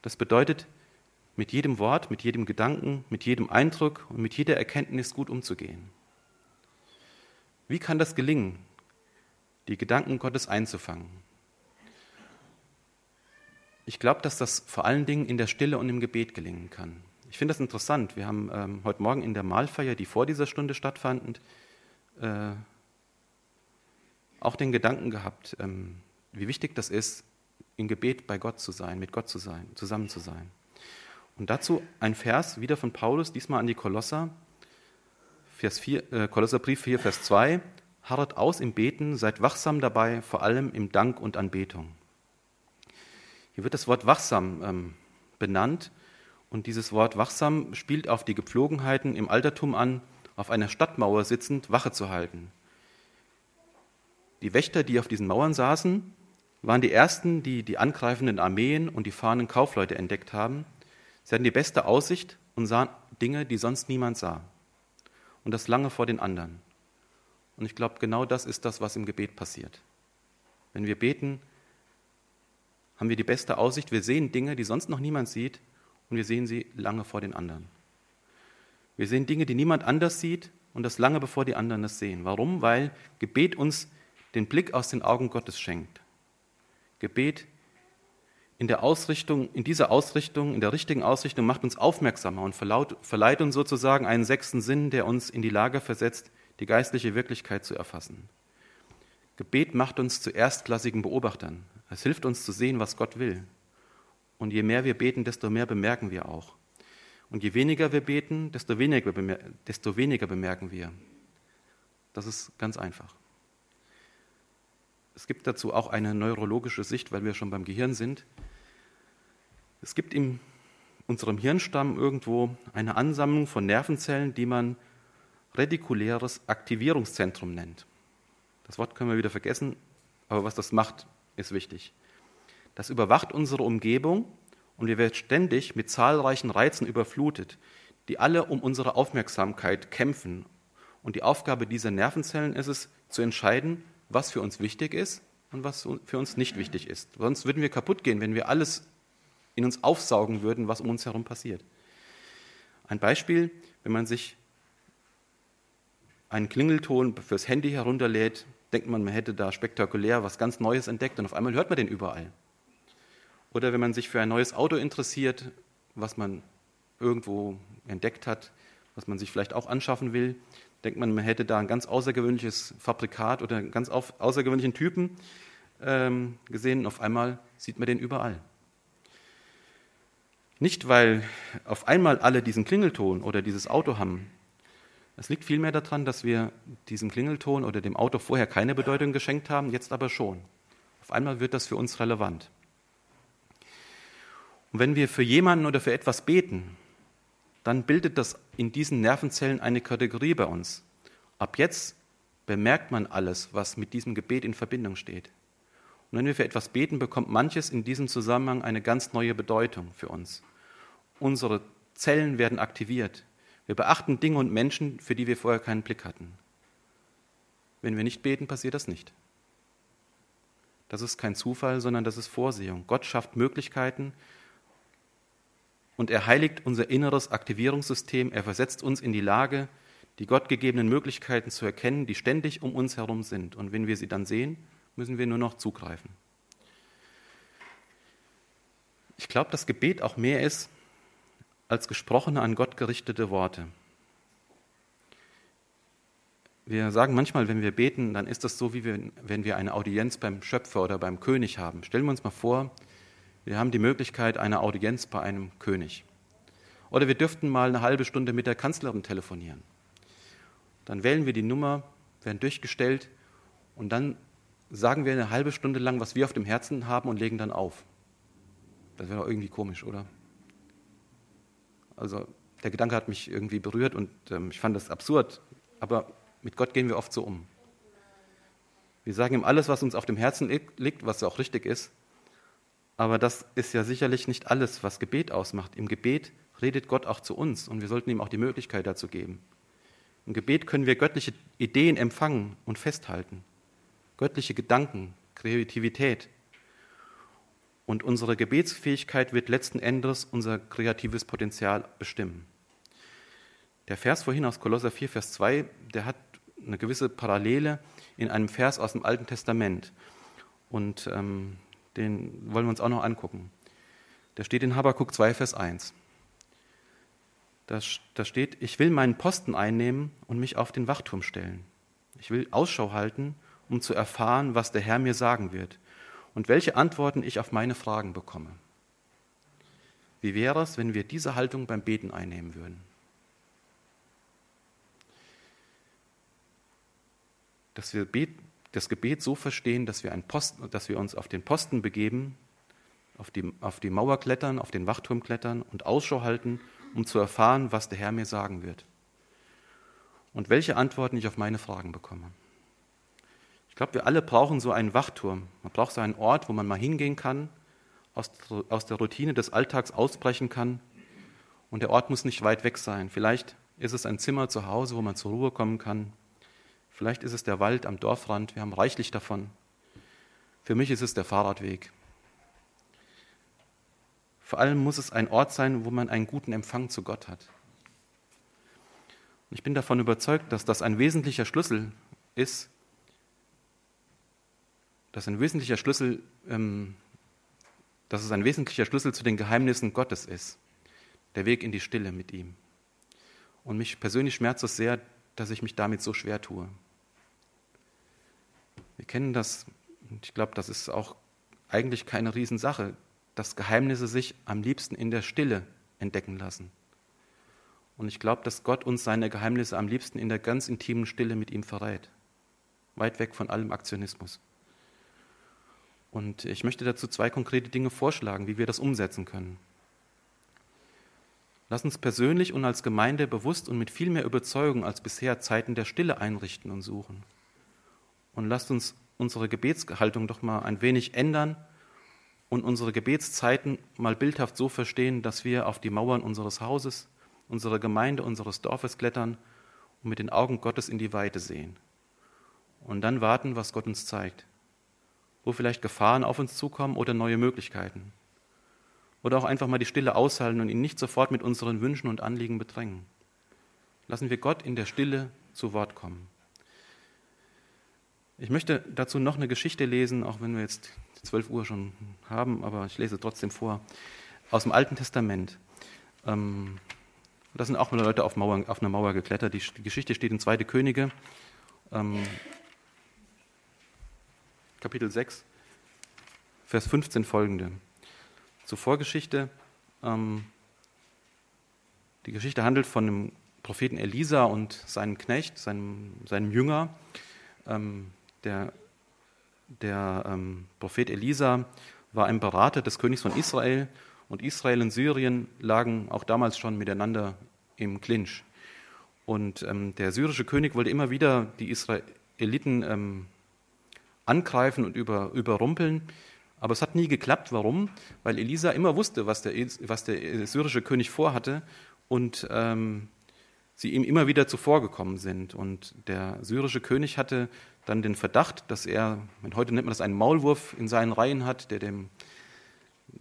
Das bedeutet, mit jedem Wort, mit jedem Gedanken, mit jedem Eindruck und mit jeder Erkenntnis gut umzugehen. Wie kann das gelingen, die Gedanken Gottes einzufangen? Ich glaube, dass das vor allen Dingen in der Stille und im Gebet gelingen kann. Ich finde das interessant. Wir haben ähm, heute Morgen in der Mahlfeier, die vor dieser Stunde stattfand, äh, auch den Gedanken gehabt, ähm, wie wichtig das ist, im Gebet bei Gott zu sein, mit Gott zu sein, zusammen zu sein. Und dazu ein Vers wieder von Paulus, diesmal an die Kolosser, Vers 4, äh, Kolosserbrief 4, Vers 2. Harret aus im Beten, seid wachsam dabei, vor allem im Dank und Anbetung. Hier wird das Wort wachsam ähm, benannt und dieses Wort wachsam spielt auf die Gepflogenheiten im Altertum an, auf einer Stadtmauer sitzend Wache zu halten. Die Wächter, die auf diesen Mauern saßen, waren die ersten, die die angreifenden Armeen und die fahrenden Kaufleute entdeckt haben. Sie hatten die beste Aussicht und sahen Dinge, die sonst niemand sah. Und das lange vor den anderen. Und ich glaube, genau das ist das, was im Gebet passiert. Wenn wir beten, haben wir die beste Aussicht. Wir sehen Dinge, die sonst noch niemand sieht, und wir sehen sie lange vor den anderen. Wir sehen Dinge, die niemand anders sieht, und das lange bevor die anderen es sehen. Warum? Weil Gebet uns den Blick aus den Augen Gottes schenkt. Gebet in der Ausrichtung, in dieser Ausrichtung, in der richtigen Ausrichtung macht uns aufmerksamer und verleiht uns sozusagen einen sechsten Sinn, der uns in die Lage versetzt, die geistliche Wirklichkeit zu erfassen. Gebet macht uns zu erstklassigen Beobachtern. Es hilft uns zu sehen, was Gott will. Und je mehr wir beten, desto mehr bemerken wir auch. Und je weniger wir beten, desto weniger, desto weniger bemerken wir. Das ist ganz einfach. Es gibt dazu auch eine neurologische Sicht, weil wir schon beim Gehirn sind. Es gibt in unserem Hirnstamm irgendwo eine Ansammlung von Nervenzellen, die man retikuläres Aktivierungszentrum nennt. Das Wort können wir wieder vergessen, aber was das macht, ist wichtig. Das überwacht unsere Umgebung und wir werden ständig mit zahlreichen Reizen überflutet, die alle um unsere Aufmerksamkeit kämpfen. Und die Aufgabe dieser Nervenzellen ist es, zu entscheiden, was für uns wichtig ist und was für uns nicht wichtig ist. Sonst würden wir kaputt gehen, wenn wir alles in uns aufsaugen würden, was um uns herum passiert. Ein Beispiel, wenn man sich einen Klingelton fürs Handy herunterlädt, denkt man, man hätte da spektakulär was ganz Neues entdeckt und auf einmal hört man den überall. Oder wenn man sich für ein neues Auto interessiert, was man irgendwo entdeckt hat, was man sich vielleicht auch anschaffen will, denkt man, man hätte da ein ganz außergewöhnliches Fabrikat oder einen ganz außergewöhnlichen Typen ähm, gesehen und auf einmal sieht man den überall. Nicht, weil auf einmal alle diesen Klingelton oder dieses Auto haben, Es liegt vielmehr daran, dass wir diesem Klingelton oder dem Auto vorher keine Bedeutung geschenkt haben, jetzt aber schon. Auf einmal wird das für uns relevant. Und wenn wir für jemanden oder für etwas beten, dann bildet das in diesen Nervenzellen eine Kategorie bei uns. Ab jetzt bemerkt man alles, was mit diesem Gebet in Verbindung steht. Und wenn wir für etwas beten, bekommt manches in diesem Zusammenhang eine ganz neue Bedeutung für uns. Unsere Zellen werden aktiviert. Wir beachten Dinge und Menschen, für die wir vorher keinen Blick hatten. Wenn wir nicht beten, passiert das nicht. Das ist kein Zufall, sondern das ist Vorsehung. Gott schafft Möglichkeiten, und er heiligt unser inneres Aktivierungssystem. Er versetzt uns in die Lage, die gottgegebenen Möglichkeiten zu erkennen, die ständig um uns herum sind. Und wenn wir sie dann sehen, müssen wir nur noch zugreifen. Ich glaube, dass Gebet auch mehr ist als gesprochene an Gott gerichtete Worte. Wir sagen manchmal, wenn wir beten, dann ist das so, wie wir, wenn wir eine Audienz beim Schöpfer oder beim König haben. Stellen wir uns mal vor, wir haben die Möglichkeit einer Audienz bei einem König. Oder wir dürften mal eine halbe Stunde mit der Kanzlerin telefonieren. Dann wählen wir die Nummer, werden durchgestellt und dann sagen wir eine halbe Stunde lang, was wir auf dem Herzen haben und legen dann auf. Das wäre doch irgendwie komisch, oder? Also der Gedanke hat mich irgendwie berührt und ähm, ich fand das absurd. Aber mit Gott gehen wir oft so um. Wir sagen ihm alles, was uns auf dem Herzen liegt, was auch richtig ist. Aber das ist ja sicherlich nicht alles, was Gebet ausmacht. Im Gebet redet Gott auch zu uns und wir sollten ihm auch die Möglichkeit dazu geben. Im Gebet können wir göttliche Ideen empfangen und festhalten, göttliche Gedanken, Kreativität. Und unsere Gebetsfähigkeit wird letzten Endes unser kreatives Potenzial bestimmen. Der Vers vorhin aus Kolosser 4, Vers 2, der hat eine gewisse Parallele in einem Vers aus dem Alten Testament. Und ähm, den wollen wir uns auch noch angucken. Der steht in Habakkuk 2, Vers 1. Da, da steht, ich will meinen Posten einnehmen und mich auf den Wachturm stellen. Ich will Ausschau halten, um zu erfahren, was der Herr mir sagen wird und welche Antworten ich auf meine Fragen bekomme. Wie wäre es, wenn wir diese Haltung beim Beten einnehmen würden? Dass wir das Gebet so verstehen, dass wir, Posten, dass wir uns auf den Posten begeben, auf die, auf die Mauer klettern, auf den Wachturm klettern und Ausschau halten, um zu erfahren, was der Herr mir sagen wird. Und welche Antworten ich auf meine Fragen bekomme. Ich glaube, wir alle brauchen so einen Wachturm. Man braucht so einen Ort, wo man mal hingehen kann, aus, aus der Routine des Alltags ausbrechen kann. Und der Ort muss nicht weit weg sein. Vielleicht ist es ein Zimmer zu Hause, wo man zur Ruhe kommen kann. Vielleicht ist es der Wald am Dorfrand, wir haben reichlich davon. Für mich ist es der Fahrradweg. Vor allem muss es ein Ort sein, wo man einen guten Empfang zu Gott hat. Und ich bin davon überzeugt, dass das ein wesentlicher Schlüssel ist, dass ein wesentlicher Schlüssel, ähm, dass es ein wesentlicher Schlüssel zu den Geheimnissen Gottes ist, der Weg in die Stille mit ihm. Und mich persönlich schmerzt es sehr, dass ich mich damit so schwer tue. Wir kennen das, und ich glaube, das ist auch eigentlich keine Riesensache, dass Geheimnisse sich am liebsten in der Stille entdecken lassen. Und ich glaube, dass Gott uns seine Geheimnisse am liebsten in der ganz intimen Stille mit ihm verrät. Weit weg von allem Aktionismus. Und ich möchte dazu zwei konkrete Dinge vorschlagen, wie wir das umsetzen können. Lass uns persönlich und als Gemeinde bewusst und mit viel mehr Überzeugung als bisher Zeiten der Stille einrichten und suchen. Und lasst uns unsere Gebetshaltung doch mal ein wenig ändern und unsere Gebetszeiten mal bildhaft so verstehen, dass wir auf die Mauern unseres Hauses, unserer Gemeinde, unseres Dorfes klettern und mit den Augen Gottes in die Weite sehen. Und dann warten, was Gott uns zeigt. Wo vielleicht Gefahren auf uns zukommen oder neue Möglichkeiten. Oder auch einfach mal die Stille aushalten und ihn nicht sofort mit unseren Wünschen und Anliegen bedrängen. Lassen wir Gott in der Stille zu Wort kommen. Ich möchte dazu noch eine Geschichte lesen, auch wenn wir jetzt 12 Uhr schon haben, aber ich lese trotzdem vor, aus dem Alten Testament. Ähm, da sind auch mal Leute auf, Mauern, auf einer Mauer geklettert. Die, die, Geschichte steht in 2. Könige, ähm, Kapitel 6, Vers 15 folgende. Zur Vorgeschichte. Ähm, die Geschichte handelt von einem Propheten Elisa und seinem Knecht, seinem, seinem Jünger. Ähm, der der ähm, Prophet Elisa war ein Berater des Königs von Israel und Israel und Syrien lagen auch damals schon miteinander im Clinch. Und ähm, der syrische König wollte immer wieder die Israeliten ähm, angreifen und über, überrumpeln. Aber es hat nie geklappt. Warum? Weil Elisa immer wusste, was der, was der syrische König vorhatte und ähm, sie ihm immer wieder zuvorgekommen sind. Und der syrische König hatte dann den Verdacht, dass er, heute nennt man das einen Maulwurf in seinen Reihen hat, der dem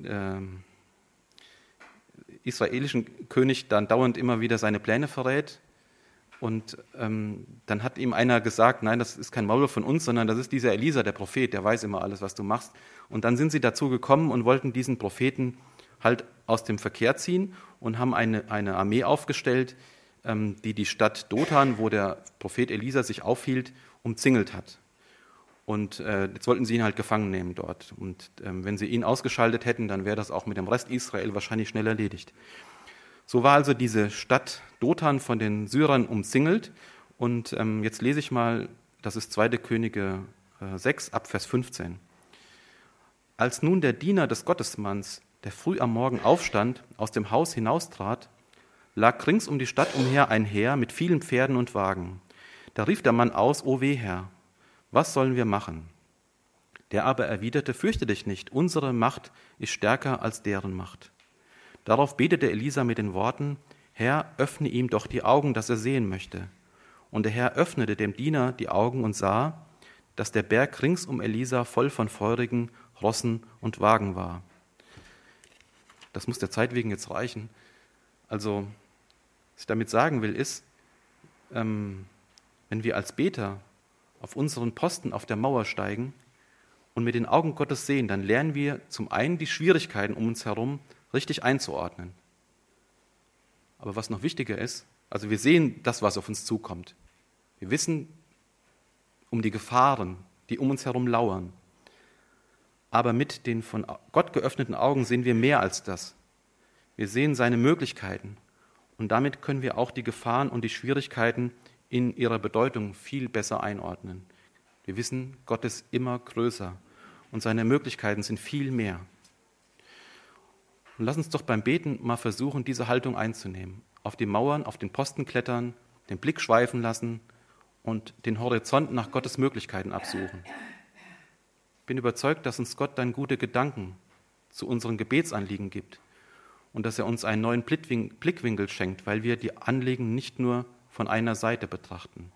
äh, israelischen König dann dauernd immer wieder seine Pläne verrät. Und ähm, dann hat ihm einer gesagt, nein, das ist kein Maulwurf von uns, sondern das ist dieser Elisa, der Prophet, der weiß immer alles, was du machst. Und dann sind sie dazu gekommen und wollten diesen Propheten halt aus dem Verkehr ziehen und haben eine, eine Armee aufgestellt, ähm, die die Stadt Dothan, wo der Prophet Elisa sich aufhielt, umzingelt hat. Und äh, jetzt wollten sie ihn halt gefangen nehmen dort. Und ähm, wenn sie ihn ausgeschaltet hätten, dann wäre das auch mit dem Rest Israel wahrscheinlich schnell erledigt. So war also diese Stadt Dothan von den Syrern umzingelt. Und ähm, jetzt lese ich mal, das ist 2. Könige äh, 6 ab Vers 15. Als nun der Diener des Gottesmanns, der früh am Morgen aufstand, aus dem Haus hinaustrat, lag rings um die Stadt umher ein Heer mit vielen Pferden und Wagen. Da rief der Mann aus, O weh, Herr, was sollen wir machen? Der aber erwiderte, fürchte dich nicht, unsere Macht ist stärker als deren Macht. Darauf betete Elisa mit den Worten, Herr, öffne ihm doch die Augen, dass er sehen möchte. Und der Herr öffnete dem Diener die Augen und sah, dass der Berg rings um Elisa voll von feurigen Rossen und Wagen war. Das muss der Zeit wegen jetzt reichen. Also, was ich damit sagen will, ist, ähm, wenn wir als Beter auf unseren Posten auf der Mauer steigen und mit den Augen Gottes sehen, dann lernen wir zum einen die Schwierigkeiten um uns herum richtig einzuordnen. Aber was noch wichtiger ist, also wir sehen das, was auf uns zukommt. Wir wissen um die Gefahren, die um uns herum lauern. Aber mit den von Gott geöffneten Augen sehen wir mehr als das. Wir sehen seine Möglichkeiten und damit können wir auch die Gefahren und die Schwierigkeiten in ihrer Bedeutung viel besser einordnen. Wir wissen, Gott ist immer größer und seine Möglichkeiten sind viel mehr. Und lass uns doch beim Beten mal versuchen, diese Haltung einzunehmen. Auf die Mauern, auf den Posten klettern, den Blick schweifen lassen und den Horizont nach Gottes Möglichkeiten absuchen. Ich bin überzeugt, dass uns Gott dann gute Gedanken zu unseren Gebetsanliegen gibt und dass er uns einen neuen Blickwinkel schenkt, weil wir die Anliegen nicht nur von einer Seite betrachten.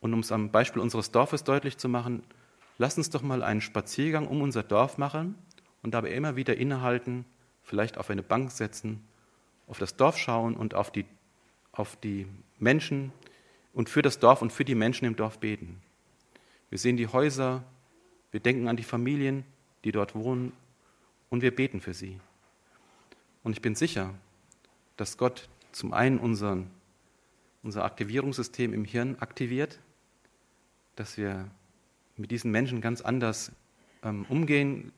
Und um es am Beispiel unseres Dorfes deutlich zu machen, lasst uns doch mal einen Spaziergang um unser Dorf machen und dabei immer wieder innehalten, vielleicht auf eine Bank setzen, auf das Dorf schauen und auf die, auf die Menschen und für das Dorf und für die Menschen im Dorf beten. Wir sehen die Häuser, wir denken an die Familien, die dort wohnen und wir beten für sie. Und ich bin sicher, dass Gott zum einen unseren unser Aktivierungssystem im Hirn aktiviert, dass wir mit diesen Menschen ganz anders ähm, umgehen,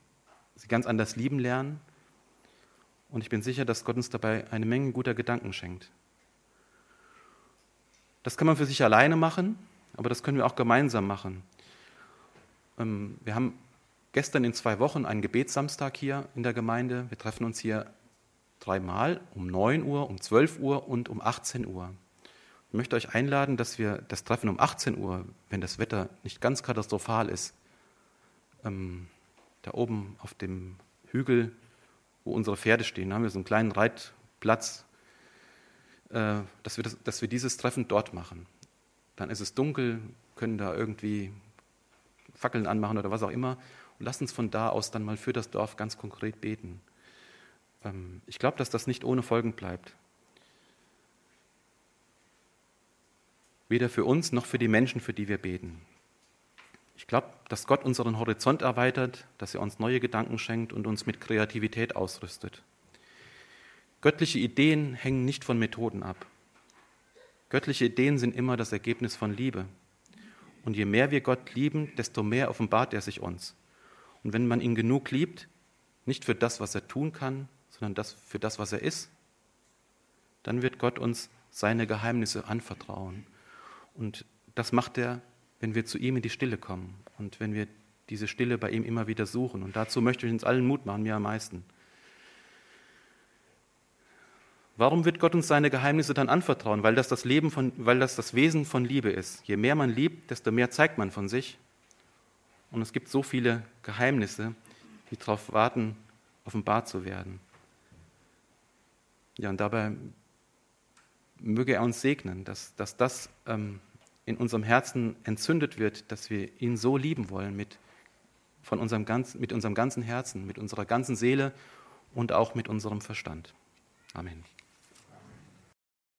sie ganz anders lieben lernen. Und ich bin sicher, dass Gott uns dabei eine Menge guter Gedanken schenkt. Das kann man für sich alleine machen, aber das können wir auch gemeinsam machen. Ähm, wir haben gestern in zwei Wochen einen Gebetssamstag hier in der Gemeinde. Wir treffen uns hier dreimal um 9 Uhr, um 12 Uhr und um 18 Uhr. Ich möchte euch einladen, dass wir das Treffen um 18 Uhr, wenn das Wetter nicht ganz katastrophal ist, ähm, da oben auf dem Hügel, wo unsere Pferde stehen, haben wir so einen kleinen Reitplatz, äh, dass, wir das, dass wir dieses Treffen dort machen. Dann ist es dunkel, können da irgendwie Fackeln anmachen oder was auch immer. Und lasst uns von da aus dann mal für das Dorf ganz konkret beten. Ähm, ich glaube, dass das nicht ohne Folgen bleibt. weder für uns noch für die Menschen, für die wir beten. Ich glaube, dass Gott unseren Horizont erweitert, dass er uns neue Gedanken schenkt und uns mit Kreativität ausrüstet. Göttliche Ideen hängen nicht von Methoden ab. Göttliche Ideen sind immer das Ergebnis von Liebe. Und je mehr wir Gott lieben, desto mehr offenbart er sich uns. Und wenn man ihn genug liebt, nicht für das, was er tun kann, sondern das, für das, was er ist, dann wird Gott uns seine Geheimnisse anvertrauen. Und das macht er, wenn wir zu ihm in die Stille kommen und wenn wir diese Stille bei ihm immer wieder suchen. Und dazu möchte ich uns allen Mut machen, mir am meisten. Warum wird Gott uns seine Geheimnisse dann anvertrauen? Weil das das, Leben von, weil das das Wesen von Liebe ist. Je mehr man liebt, desto mehr zeigt man von sich. Und es gibt so viele Geheimnisse, die darauf warten, offenbar zu werden. Ja, und dabei möge er uns segnen, dass, dass das ähm, in unserem Herzen entzündet wird, dass wir ihn so lieben wollen mit, von unserem ganzen, mit unserem ganzen Herzen, mit unserer ganzen Seele und auch mit unserem Verstand. Amen.